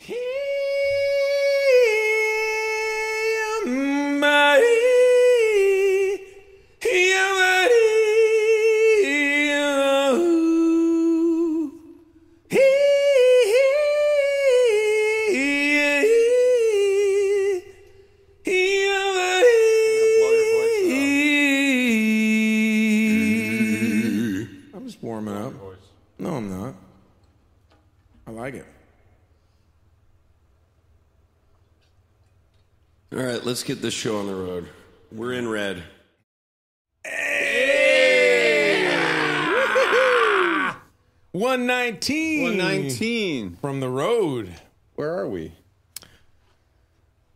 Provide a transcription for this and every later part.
I'm let's get this show on the road. We're in red. One nineteen. 119. from the road. Where are we?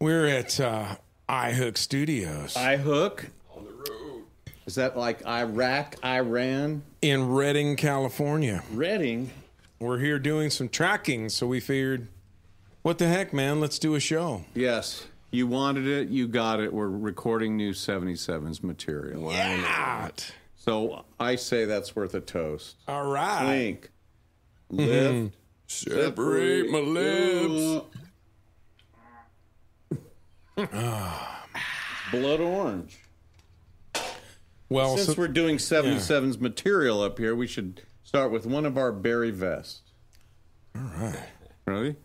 We're at uh, iHook Studios iHook. On the road. Is that like Iraq, Iran, in Redding, California. Redding? We're here doing some tracking, so we figured, what the heck, man? Let's do a show. Yes. You wanted it, you got it. We're recording new 77s material. Yeah. So I say that's worth a toast. All right. Blink. Mm-hmm. Lift. Separate my lips. Ah. Blood orange. Well, Since so- we're doing 77's material up here, we should start with one of our berry vests. all right. Ready?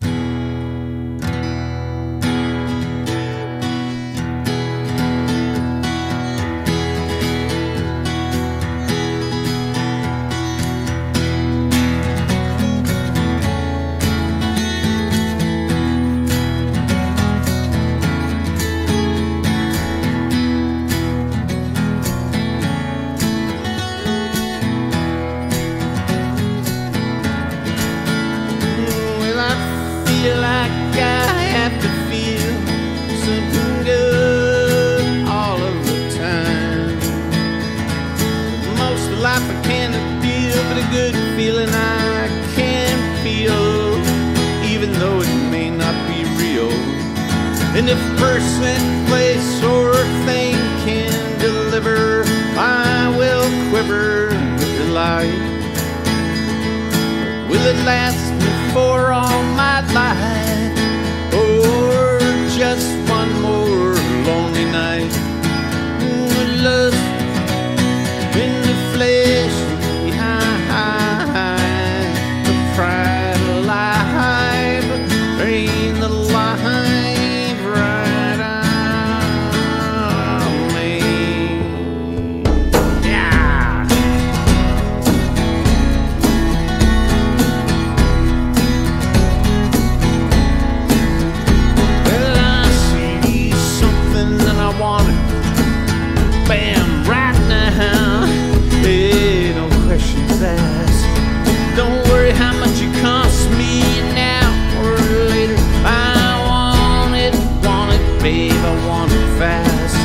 favor one fast.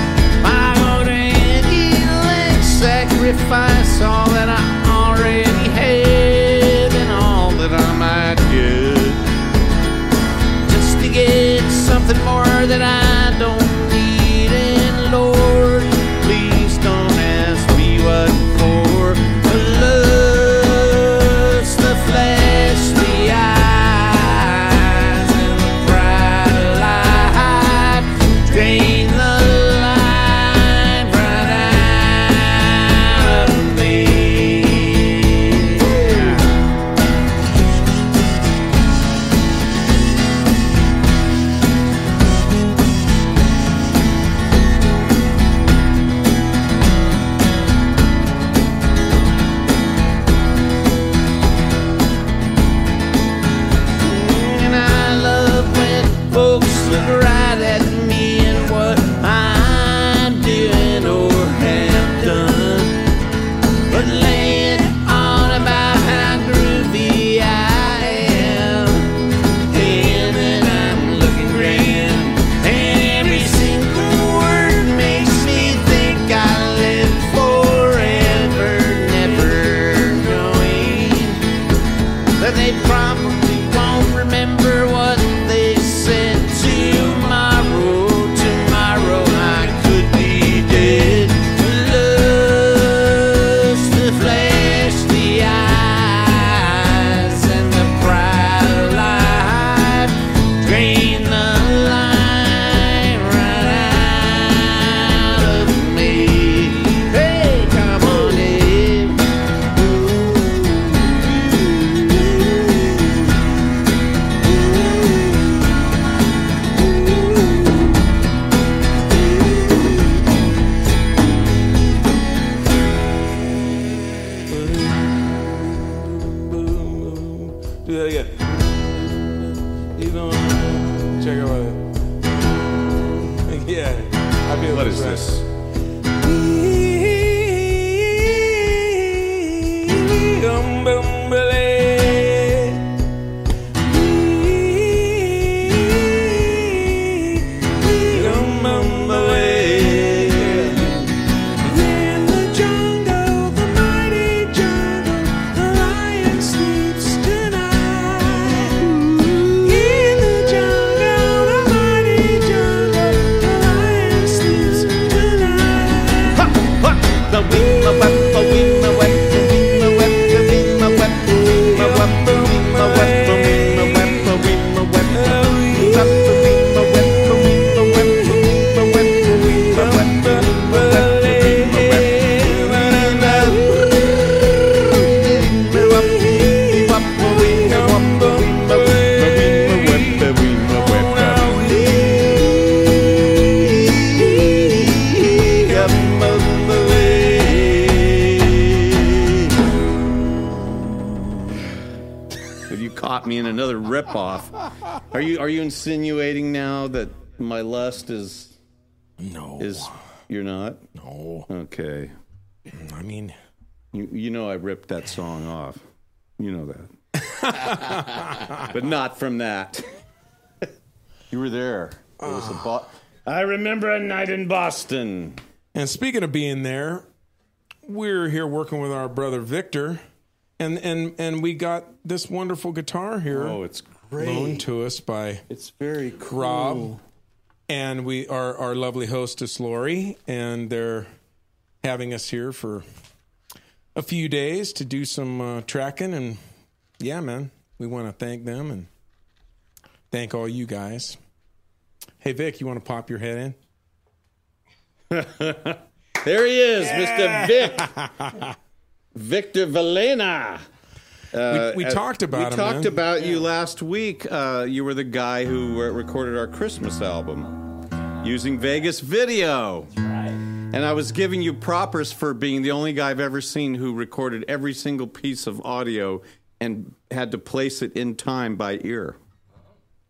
I would and sacrifice all that I already had and all that I might get just to get something more that I. caught me in another ripoff? Are you are you insinuating now that my lust is No, is you're not? no. Okay. I mean, You you know I ripped that song off. You know that. but not from that. you were there. It was a bo- I remember a night in Boston. and speaking of being there, we're here working with our brother Victor, and and and we got this wonderful guitar here Oh, it's great. loaned to us by It's very cool. Rob, and we are our lovely hostess Lori, and they're having us here for a few days to do some uh, tracking, and yeah, man, we want to thank them and thank all you guys. Hey Vic, you want to pop your head in? There he is, Mr. Vic. Victor Valena. Uh, we uh, talked about We him, talked man. about you last week. Uh, you were the guy who recorded our Christmas album using Vegas Video. And I was giving you propers for being the only guy I've ever seen who recorded every single piece of audio and had to place it in time by ear.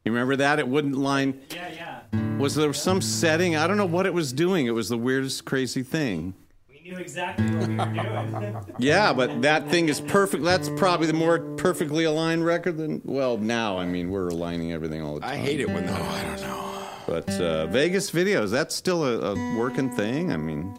You remember that? It wouldn't line. Yeah, yeah. Was there some setting? I don't know what it was doing. It was the weirdest, crazy thing. We knew exactly what we were doing. Yeah, but that thing is perfect. That's probably the more perfectly aligned record than. Well, now I mean we're aligning everything all the time. I hate it when that. I don't know. But uh, Vegas videos, that's still a, a working thing. I mean,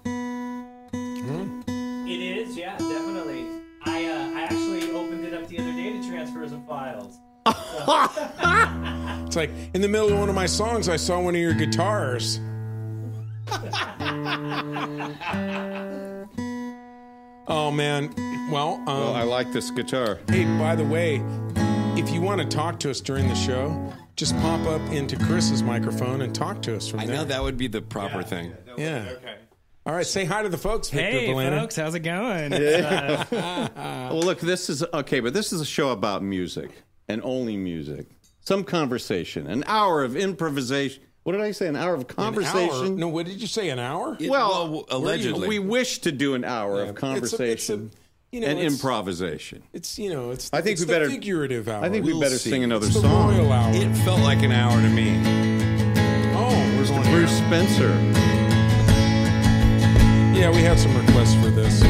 it is, yeah, definitely. I uh, I actually opened it up the other day to transfer some files. It's like in the middle of one of my songs, I saw one of your guitars. oh man, well, um, well, I like this guitar. hey, by the way, if you want to talk to us during the show, just pop up into Chris's microphone and talk to us from I there. I know that would be the proper thing. Yeah. All right, say hi to the folks, Victor Hey, Valena. folks, how's it going? It's, uh, Well, look, this is okay, but this is a show about music and only music. Some conversation, an hour of improvisation. What did I say? An hour of An conversation. hour? No, what did you say? An hour? Well, well, allegedly. we wish to do an hour of It's a- conversation it's a- you know, and it's- improvisation. It's you know, it's I think it's we better- figurative hour. I think we We'll better see. sing another it's the song. royal hour. It felt like an hour to me. oh, we're going Bruce Spencer. Yeah, we had some requests for this.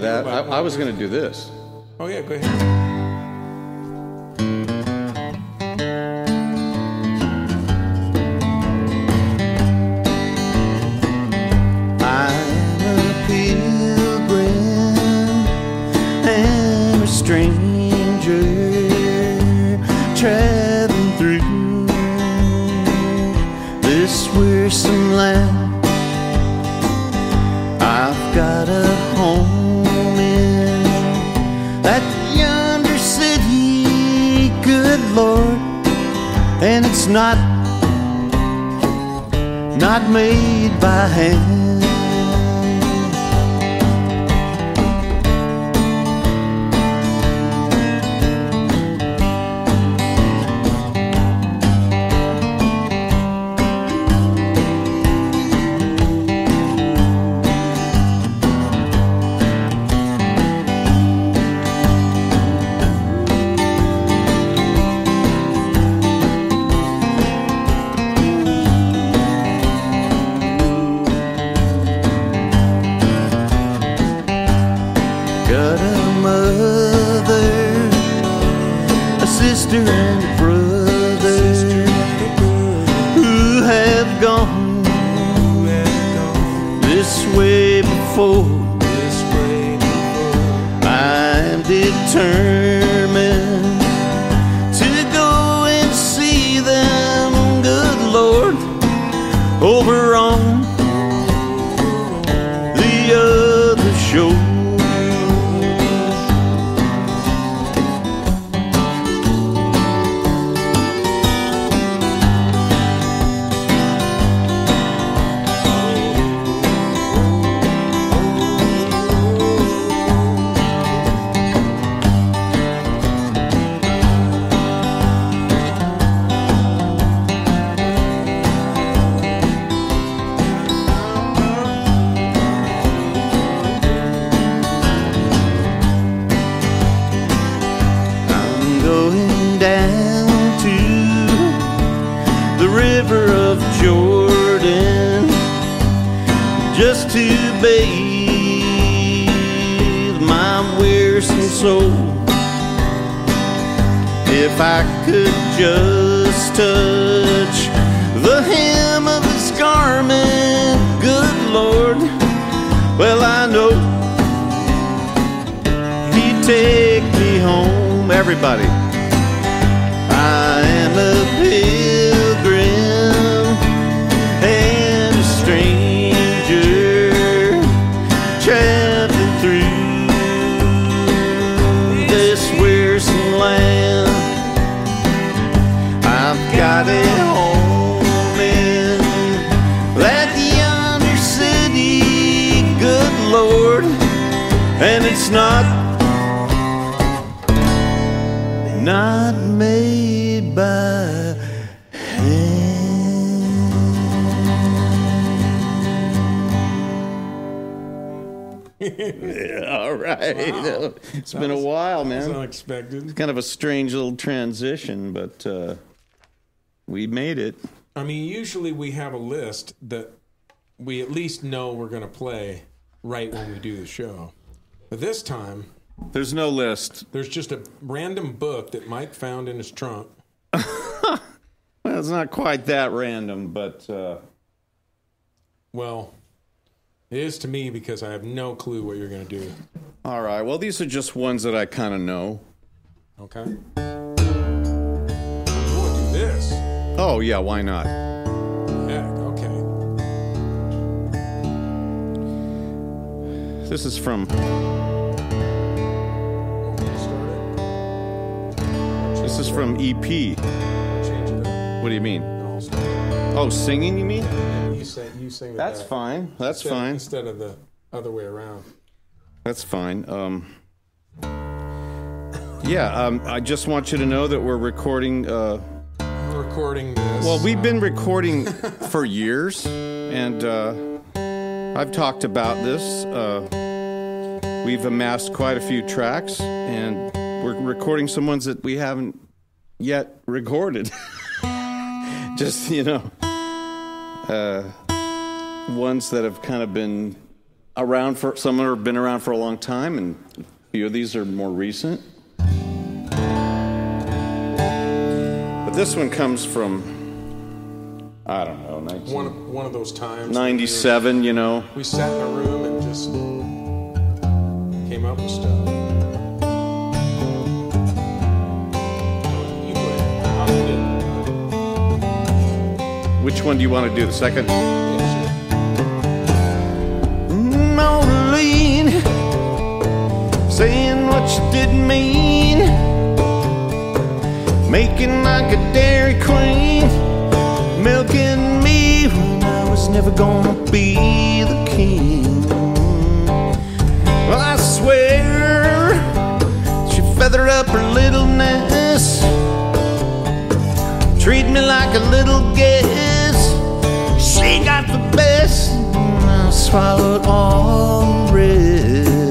that. I, I was going to do this. Oh, yeah, go ahead. over on not made by. All right. It's been a while, It's man. unexpected. It's kind of a strange little transition, but uh, we made it. I mean, usually we have a list that we at least know we're going to play right when we do the show. But this time, There's no list. there's just a random book that Mike found in his trunk. Well, it's not quite that random, but uh, Well, it is to me because I have no clue what you're going to do. all right. Well, these are just ones that I kind of know. Okay? You want to do this? Oh, yeah, why not? Heck, okay. This is from is from EP. Change it up. What do you mean? No, I'll start it. Oh, singing, you mean? You sing, you sing That's fine. That's Instead- fine. Instead of the other way around. That's fine. Um, yeah, um, I just want you to know that we're recording. Uh, We're recording this. well, we've been recording for years, and uh, I've talked about this. Uh, we've amassed quite a few tracks, and we're recording some ones that we haven't yet recorded. just, you know, uh, ones that have kind of been around for some of them have been around for a long time, and a few of these are more recent. But this one comes from I don't know, 19, one of, one of those times. 97, you know. We sat in a room and just came up with stuff. Which one do you want to do? The second? Yeah, Modeling, mm, saying what you didn't mean, making like a Dairy Queen, milking me when I was never gonna be the king. Well, I swear she feathered up her littleness, treat me like a little guest. She got the best, and I swallowed all the rest.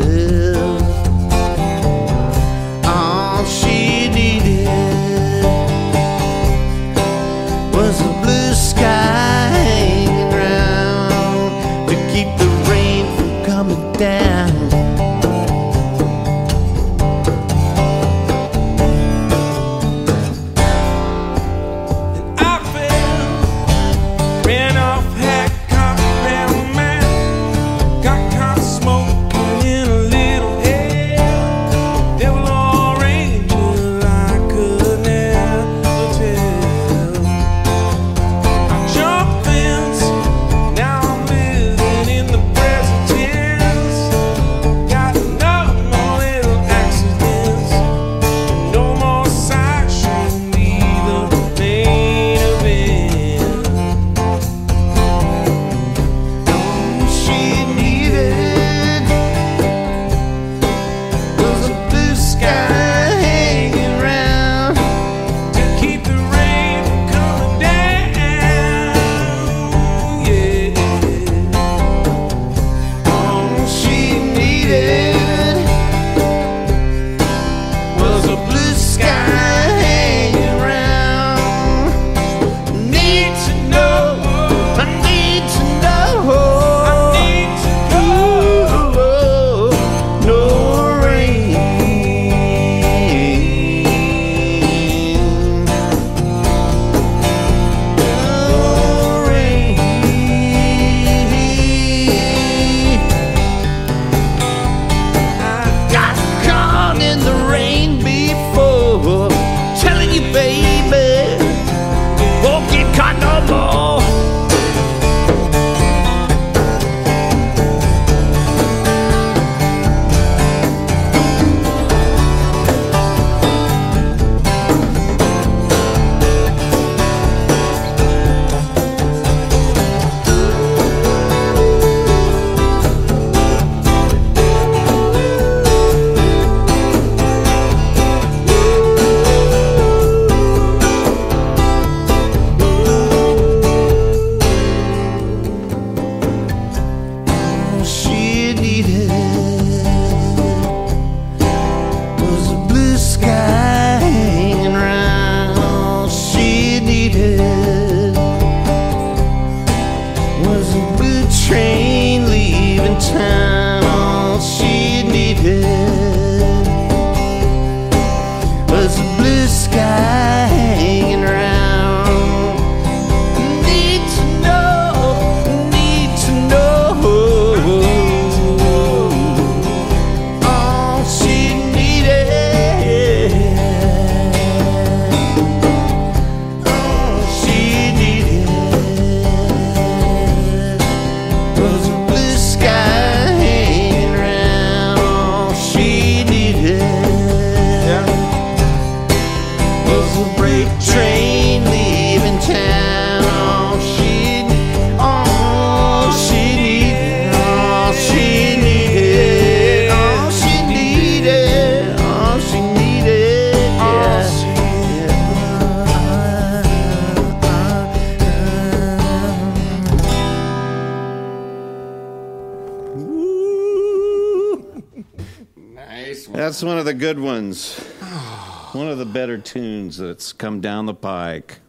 That's come down the pike.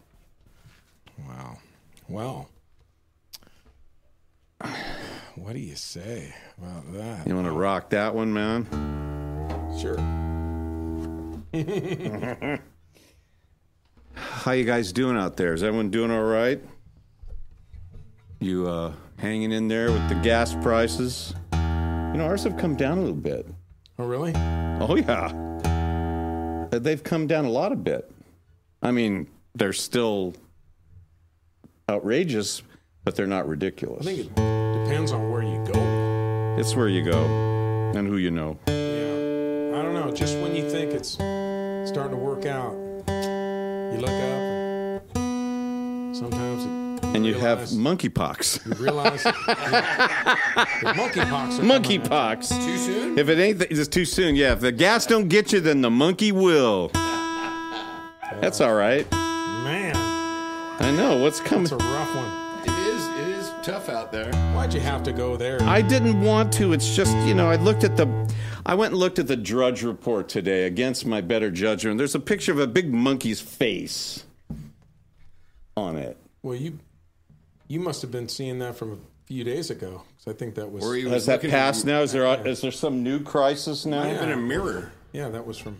Wow. Well, what do you say about that? You want to rock that one, man? Sure. How you guys doing out there? Is everyone doing all right? You uh, hanging in there with the gas prices? You know, ours have come down a little bit. Oh, really? Oh yeah, they've come down a lot a bit. I mean, they're still outrageous, but they're not ridiculous. I think it depends on where you go. it's where you go and who you know. Yeah. I don't know. Just when you think it's starting to work out, you look up and sometimes it, And you have monkeypox. you realize monkeypox. are coming out. monkeypox. Too soon? If it ain't, th- it's too soon. Yeah, if the gas don't get you, then the monkey will. That's all right. Man, I know what's coming. it's a rough one. It is. It is tough out there. Why'd you have to go there? I didn't want to. It's just, you know, I looked at the I went and looked at the Drudge report today against my better judgment. There's a picture of a big monkey's face on it. well, you you must have been seeing that from a few days ago. 'cause I think that was. Or he was Has that looking passed at, now? Is there is there some new crisis now? in a mirror. Yeah, that was from.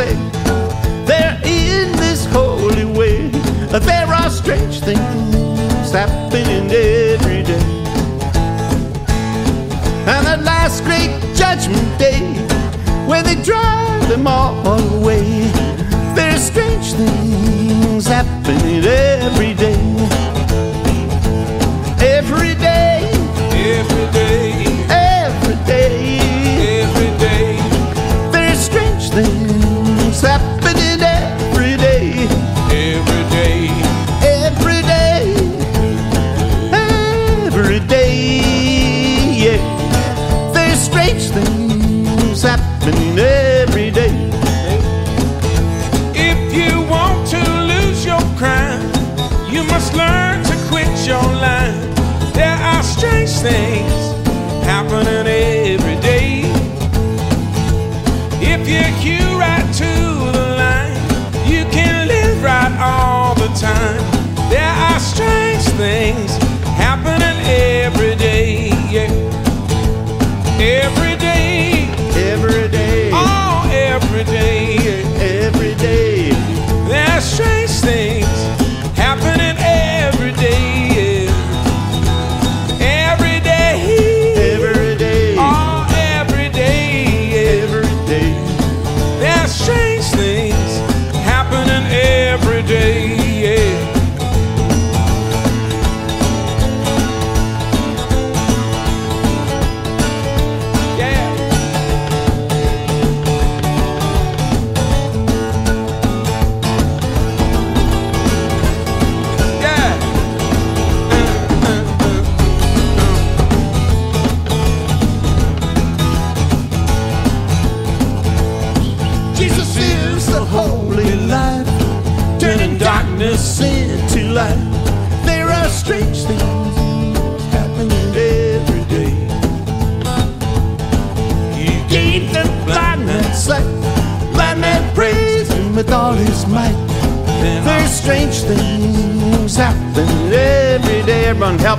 Say they're in this holy way. There are strange things happening every day. And the last great judgment day, when they drive them all away, there's strange things happening every day. Every day, Every day,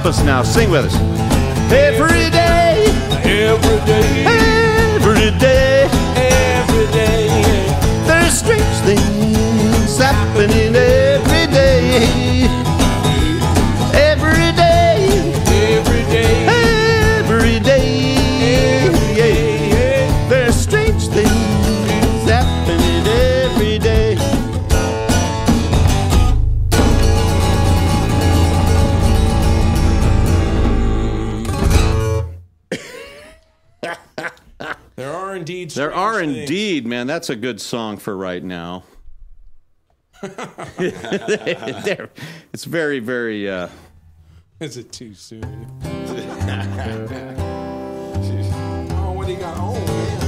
help us now. Sing with us. Every man, that's a good song for right now. it's very, very. Uh... Is it too soon? oh, what do you got? Oh, man.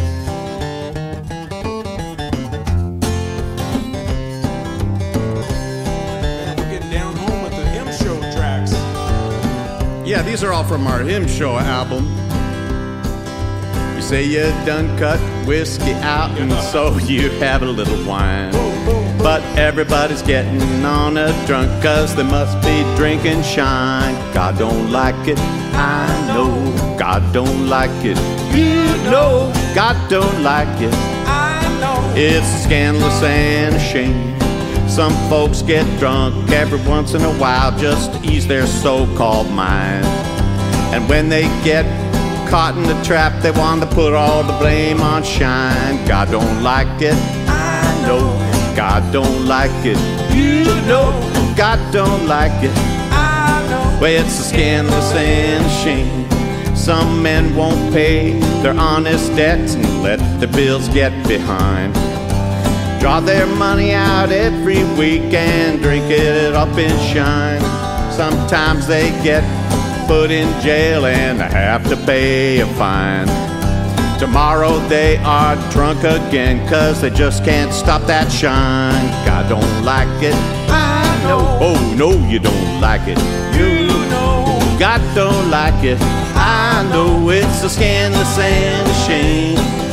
Yeah, these are all from our Hymn Show album. Say you done cut whiskey out, and so you have a little wine. But everybody's getting on a drunk, cause they must be drinking shine. God don't like it, I know. God don't like it, you know. God don't like it, I know. It's scandalous and a shame. Some folks get drunk every once in a while just to ease their so called mind. And when they get caught in the trap, they want to put all the blame on Shine. God don't like it, I know. God don't like it, you know. God don't like it, I know. Well, it's a scandalous and a shame. Some men won't pay their honest debts and let their bills get behind. Draw their money out every week and drink it up in shine. Sometimes they get put in jail and I have to pay a fine. Tomorrow they are drunk again cause they just can't stop that shine. God don't like it. I know. Oh no, you don't like it. You know. God don't like it. I know it's a scandalous and a shame.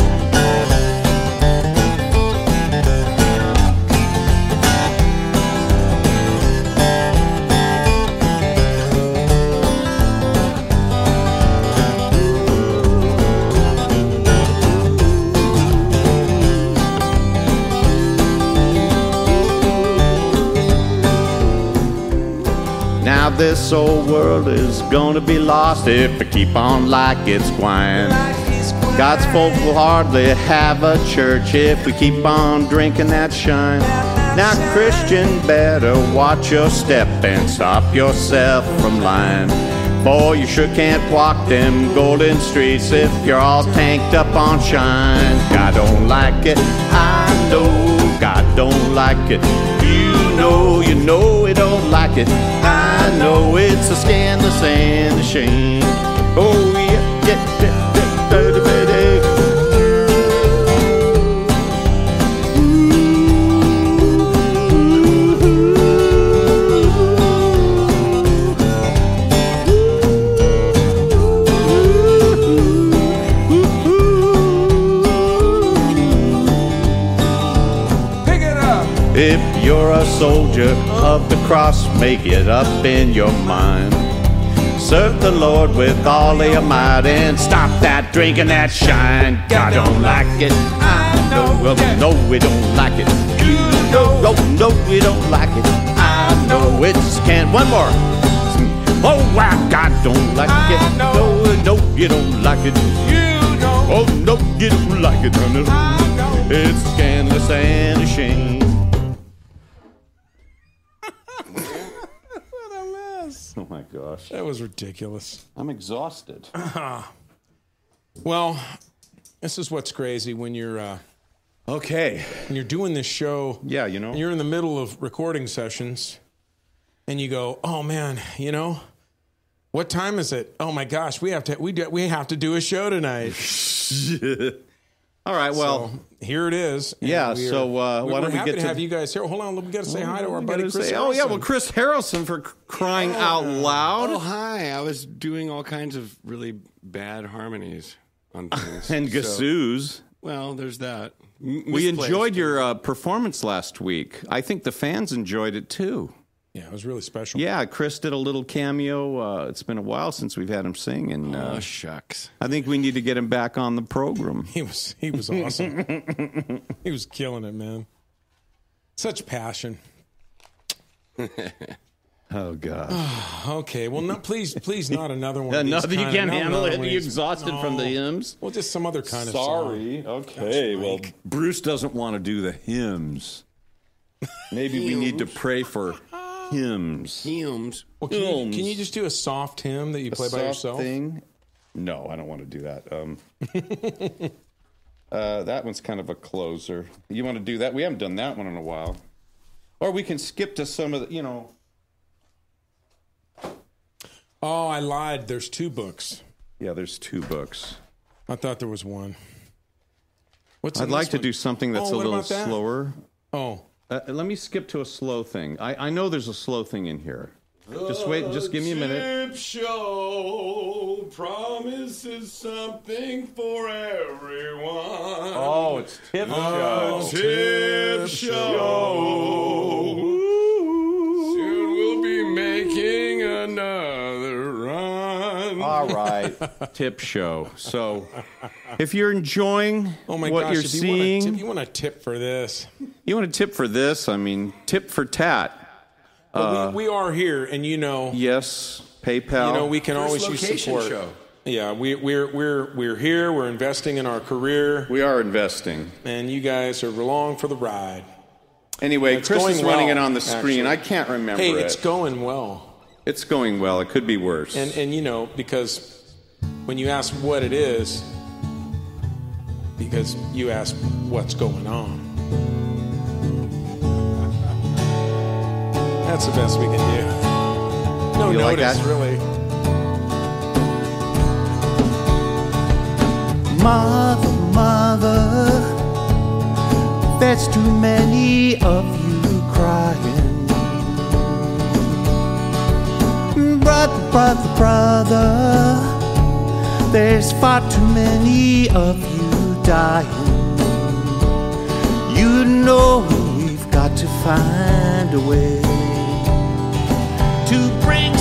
This old world is gonna be lost if we keep on like it's gwine. God's folk will hardly have a church if we keep on drinking that shine. Now, Christian, better watch your step and stop yourself from lying. Boy, you sure can't walk them golden streets if you're all tanked up on shine. God don't like it, I know. Don't like it. You know, you know he don't like it. I know it's a scandalous and a shame. Oh yeah, yeah, yeah, If you're a soldier of the cross, make it up in your mind. Serve the Lord with all of your might and stop that drinking that shine. God don't like it. I know. Well, no, we don't like it. You know. No, no, we don't like it. I know. It just can't. One more. Oh, wow, God don't like it. No, no, you don't like it. You know. Oh, no, you don't like it. honey. It's scandalous and a shame. Gosh. That was ridiculous. I'm exhausted. Well, this is what's crazy when you're uh, Okay. when you're doing this show. Yeah, you know. and you're in the middle of recording sessions, and you go, "Oh man, you know, what time is it? Oh my gosh, we have to we do, we have to do a show tonight." All right. Well, So, here it is. Yeah, we are- so, uh, we- why don't we get to to have the- you guys here? Hold on, we got to say hi to our buddy Chris. say- oh yeah, well, Chris Harrison for c- crying out loud Oh, hi. I was doing all kinds of really bad harmonies on things. and So- well, there's that. M- We enjoyed your uh, performance last week. I think the fans enjoyed it too. Yeah, it was really special. Yeah, Chris did a little cameo. Uh, it's been a while since we've had him sing, and uh, Oh, shucks. I think we need to get him back on the program. He was he was awesome. he was killing it, man. Such passion. Oh God! Okay, well, no, please, please, not another one. Another you can't handle it. You exhausted from the hymns. Well, just some other kind of. Sorry. Okay. Well, Bruce doesn't want to do the hymns. Maybe we need to pray for hymns. Hymns. Well, can, you, can you just do a soft hymn that you play by yourself? Thing? No, I don't want to do that. Um, uh, that one's kind of a closer. You want to do that? We haven't done that one in a while. Or we can skip to some of the, you know. Oh, I lied. There's two books. Yeah, there's two books. I thought there was one. What's the? I'd like this to do something that's Oh, a little that? slower. Oh, Uh, let me skip to a slow thing. I, I know there's a slow thing in here. Just wait. Just give me a minute. Tip Show promises something for everyone. Oh, it's Tip Show. Tip Show. Soon Tip Show. So, if you're enjoying Oh my what gosh! you're if seeing, you want, a tip, you want a tip for this? you want a tip for this? I mean, tip for tat. But we, uh, we are here, and you know, Yes, PayPal. you know, we can always use location support. show. Yeah, we, we're we're we're here. We're investing in our career, we are investing. and you guys are along for the ride. Anyway, It's Chris going is running well, it on the screen. actually. I can't remember Hey, it. it's going well. it's going well. It could be worse. And and you know because when you ask what it is, because you ask what's going on. That's the best we can do. No You like notice, that? really. Mother, mother, there's too many of you crying. Brother, brother, brother, there's far too many of you dying. You know we've got to find a way to bring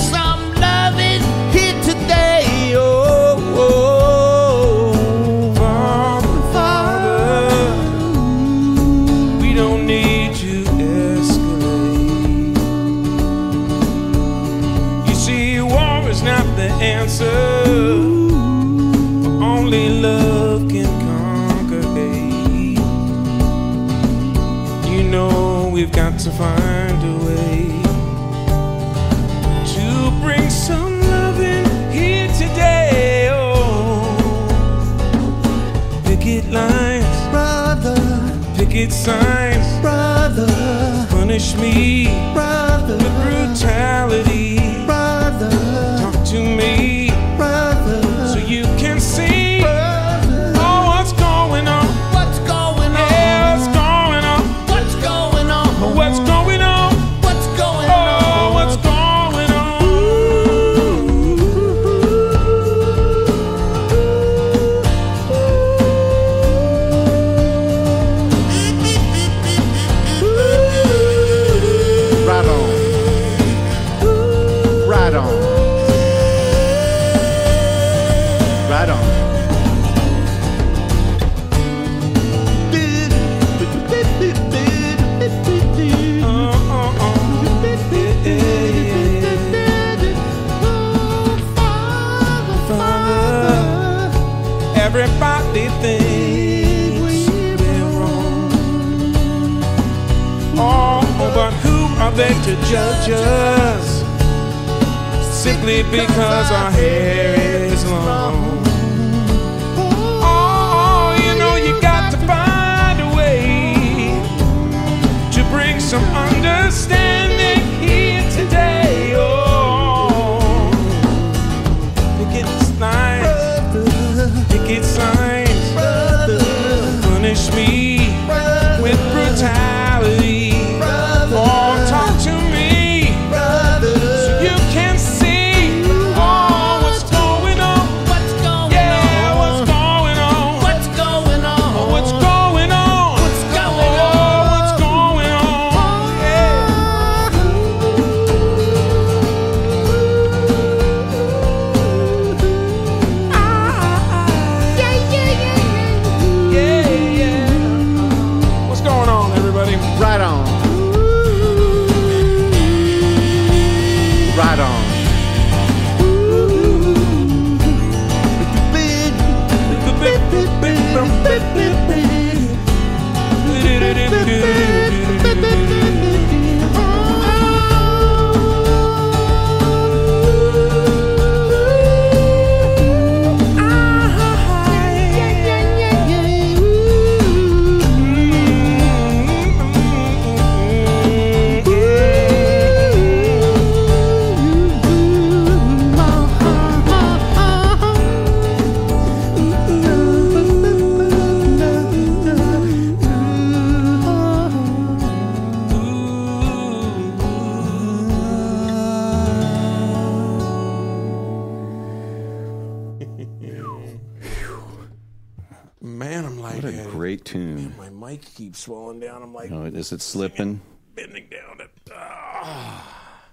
great tune. my mic keeps falling down. I'm like Oh, is it slipping? bending down. It. Ah.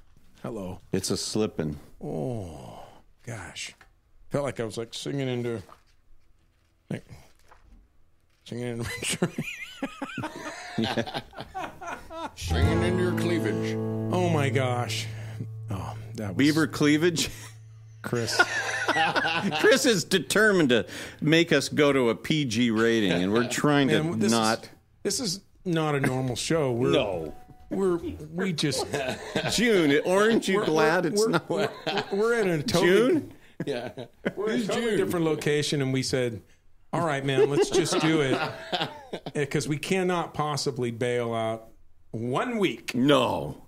Hello. It's a slipping. Oh, gosh. Felt like I was like singing into, like, singing into my. Singing into your cleavage. Oh my gosh. Oh, that was Beaver cleavage. Chris. Chris is determined to make us go to a PG rating, and we're trying to this not. Is, this is not a normal show. We're, No. We're we just June, aren't you we're- glad we're, it's we're, not We're, we're in a totally, June? Yeah. We're in a totally different location, and we said, "All right, man, let's just do it," eh, because we cannot possibly bail out one week. No.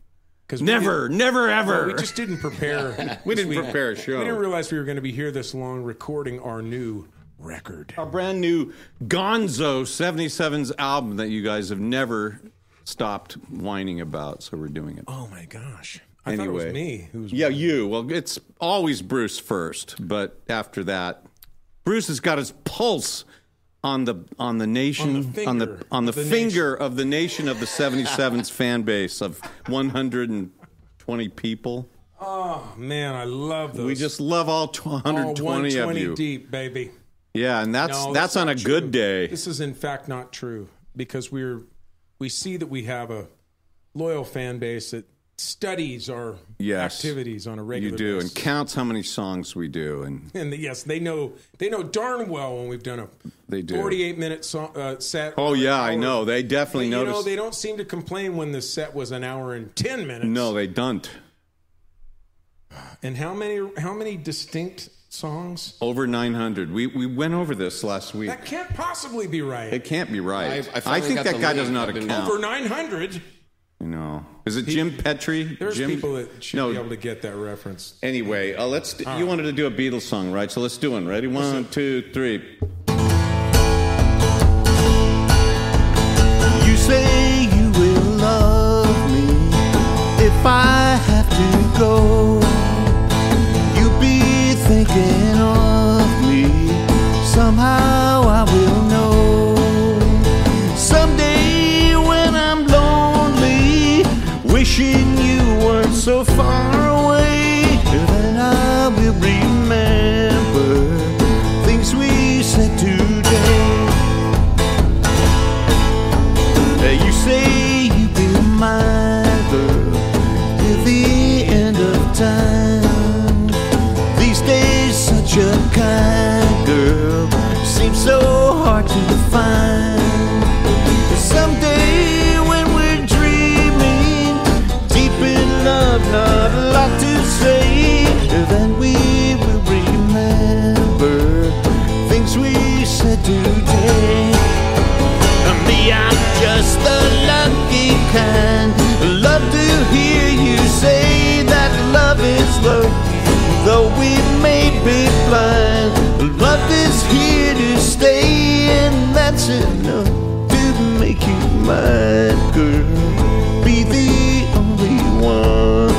Because Never, never, ever. We just didn't prepare. We didn't this prepare a show. We didn't realize we were going to be here this long recording our new record. Our brand new Gonzo 77's album that you guys have never stopped whining about, so we're doing it. Oh my gosh! I thought it Anyway. was me who was. Yeah, you. Well, it's always Bruce first, but after that, Bruce has got his pulse on the on the nation On the on the finger on the, of the finger of the nation of the 77's fan base of 120 people. Oh man, I love those. We just love all tw- all 120 of 120 you. deep, baby. Yeah, and that's No, that's, on a not good day. This is in fact not true because we're we see that we have a loyal fan base that studies our Yes. activities on a regular You do, and counts how many songs we do, and And yes, they know they know darn well when we've done a They do. 48 minute song, uh, set. Oh, or an yeah, I know. They definitely But, you know, they don't seem to complain when the set was an hour and 10 minutes. no, they don't. And how many how many distinct songs? Over 900. We we went over this last week. That can't possibly be right. It can't be right. I- I I, think got that guy link. doesn't know how to count. Over 900. You know, is it Jim Petrie? There's Jim? people that should no. be able to get that reference. Anyway, uh, let's. you wanted to do a Beatles song, right? So let's do one. Ready? One, two, three. You say you will love me if I have to go. You'll be thinking of me. Somehow wishing you weren't so far away, then I will remember that's enough to make you mine, girl. Be the only one.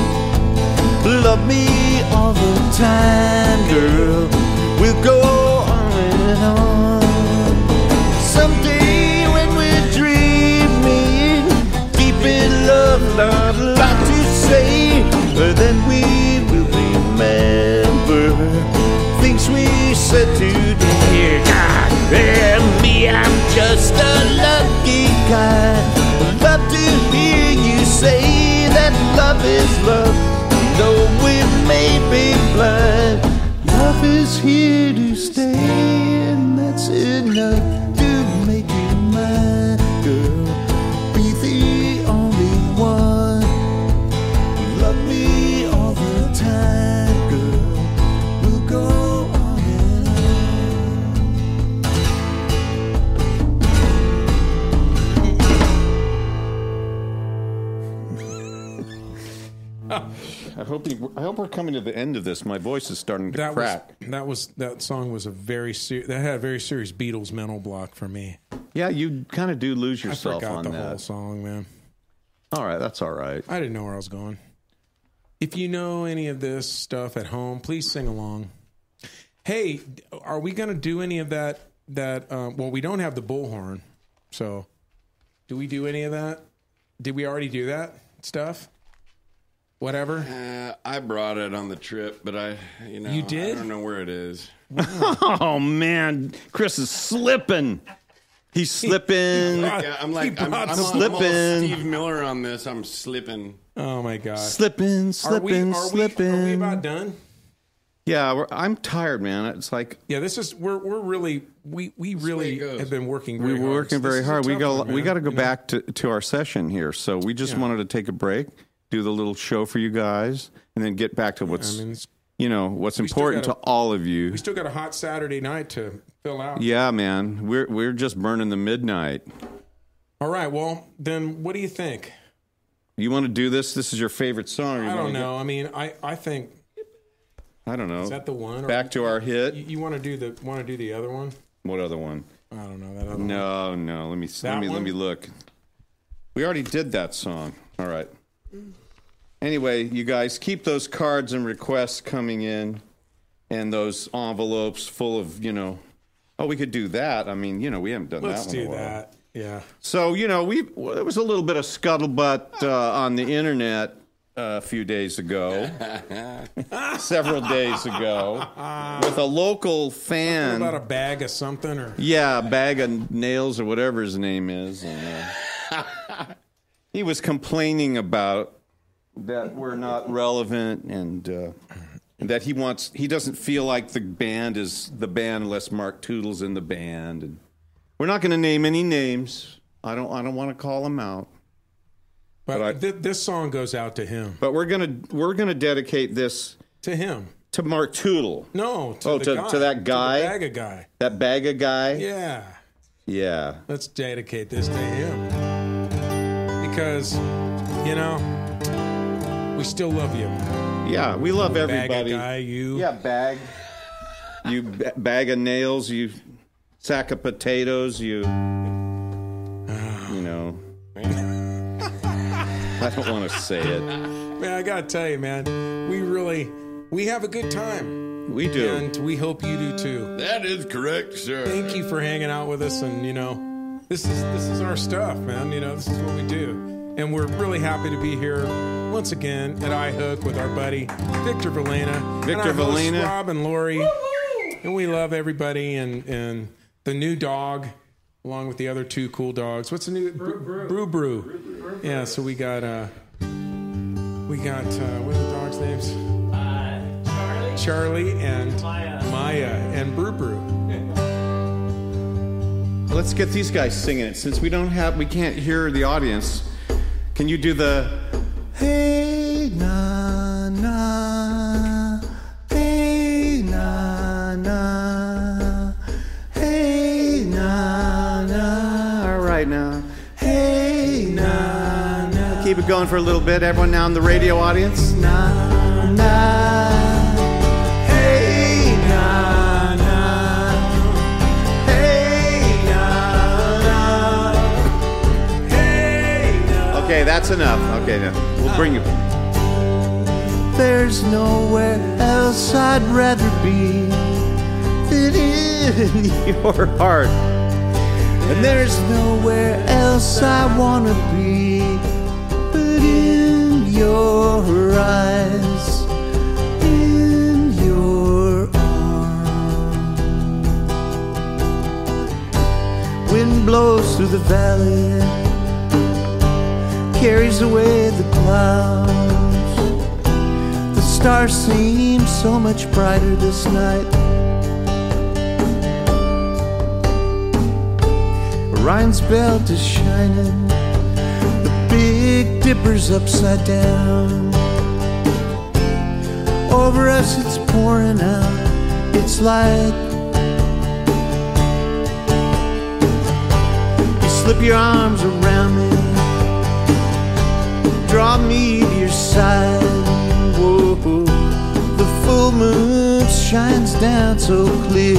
Love me all the time, girl. We'll go on and on. Someday when we're dreaming, deep in love, not a lot to say, but then we will remember things we said today. God, I'm just a lucky guy. Love to hear you say that love is love, though we may be blind. Love is here I hope. I hope we're coming to the end of this. My voice is starting to That crack. was that was that song was a very ser- that had a very serious Beatles mental block for me. yeah, you kind of do lose I yourself forgot on the that. whole song, man. All right, that's all right. I didn't know where I was going. If you know any of this stuff at home, please sing along. Hey, are we going to do any of that that uh, well, we don't have the bullhorn, so do we do any of that? Did we already do that stuff? Whatever. Uh, I brought it on the trip, but I, you know, You did? I don't know where it is. Oh man, Chris is slipping. He's slipping. Yeah, I'm like, I'm, I'm, I'm slipping. Steve Miller on this. I'm slipping. Oh my god. Slipping, Are we, slipping, are, we, slipping. are we about done? yeah, we're, I'm tired, man. It's like Yeah, this is we're we're really we we really have been working. Very hard. We Very were hard. working This very is hard. We tough got one, we got to go You know? back to, to our session here. So we just Yeah. wanted to take a break, do the little show for you guys, and then get back to what's I mean, you know what's important to all of you. we still got a hot Saturday night to fill out. Yeah, man, we're we're just burning the midnight. All right. Well, then, what do you think? You want to do this? This is your favorite song? you I don't get- know. I mean, I I think I don't know. is that the one? or- Back to our hit. You, want to do the want to do the other one? What other one? I don't know that other one. No, no. Let me let That me let me look. We already did that song. All right. Anyway, you guys keep those cards and requests coming in, and those envelopes full of you know. Oh, we could do that. I mean, you know, we haven't done that. Let's that. one in do that. Yeah. So you know, we well, there was a little bit of scuttlebutt uh, on the internet uh, a few days ago, several days ago, with a local fan. About a bag of something or Yeah, a bag of nails or whatever his name is. And, uh, he was complaining about that we're not relevant and uh, that he wants he doesn't feel like the band is the band unless Mark Tootle's in the band. And we're not going to name any names. I don't I don't want to call them out. but, But I- thi- this song goes out to him. But we're gonna we're gonna dedicate this To him. to Mark Tootle, No, to Oh, to- guy, to that guy? the bag of guy. that bag of guy. Yeah. yeah. Let's dedicate this to him. Because, you know, we still love you. Yeah, we love Bag everybody. of guy, you. Yeah, bag. You ba- bag of nails. You sack of potatoes. You. You know. I don't want to say it. Man, I gotta tell you, man, we really we have a good time. We do. And we hope you do too. That is correct, sir. Thank you for hanging out with us and you know, this is this is our stuff, man. You know, this is what we do. And we're really happy to be here once again at iHook with our buddy Victor Valena. and Victor our hosts, Valena. Rob and Lori. And we love everybody and and the new dog along with the other two cool dogs. What's the new Brew Brew? Brew. Yeah, so we got uh we got uh what are the dogs' names? Uh, Charlie. Charlie and Maya. Maya and Brew Brew. Let's get these guys singing it since we don't have we can't hear the audience. Can you do the Hey na na. Hey na na. Hey na na. All right now. Hey na na. Keep it going for a little bit. Everyone now in the radio audience. Na na Okay, that's enough. Okay, now we'll bring you. There's nowhere else I'd rather be than in your heart. And there's nowhere else I wanna be but in your eyes, in your arms. Wind blows through the valley carries away the clouds. The stars seem so much brighter this night. Orion's belt is shining, the Big Dipper's upside down. Over us it's pouring out its light. You slip your arms around draw me to your side. Whoa, whoa. the full moon shines down so clear.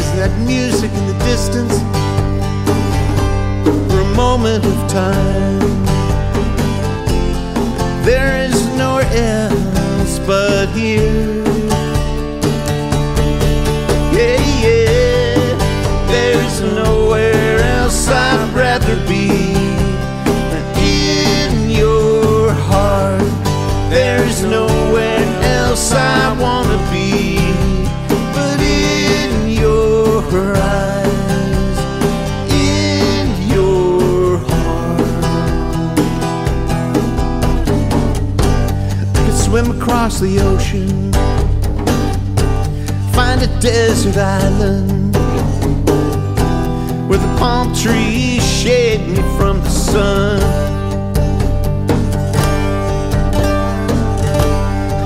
Is that music in the distance for a moment of time? There is nowhere else but here. Yeah, yeah, there is nowhere place I'd rather be than in your heart. There's nowhere else I wanna be but in your eyes, in your heart. I could swim across the ocean, find a desert island palm trees shade me from the sun.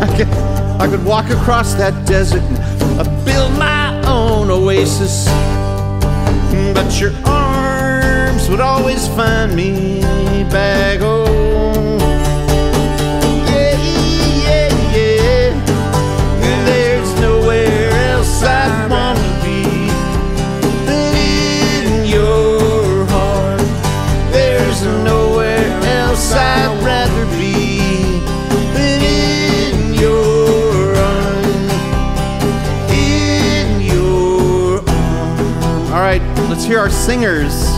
I could, I could walk across that desert and uh, build my own oasis, but your arms would always find me back. Oh, to our singers.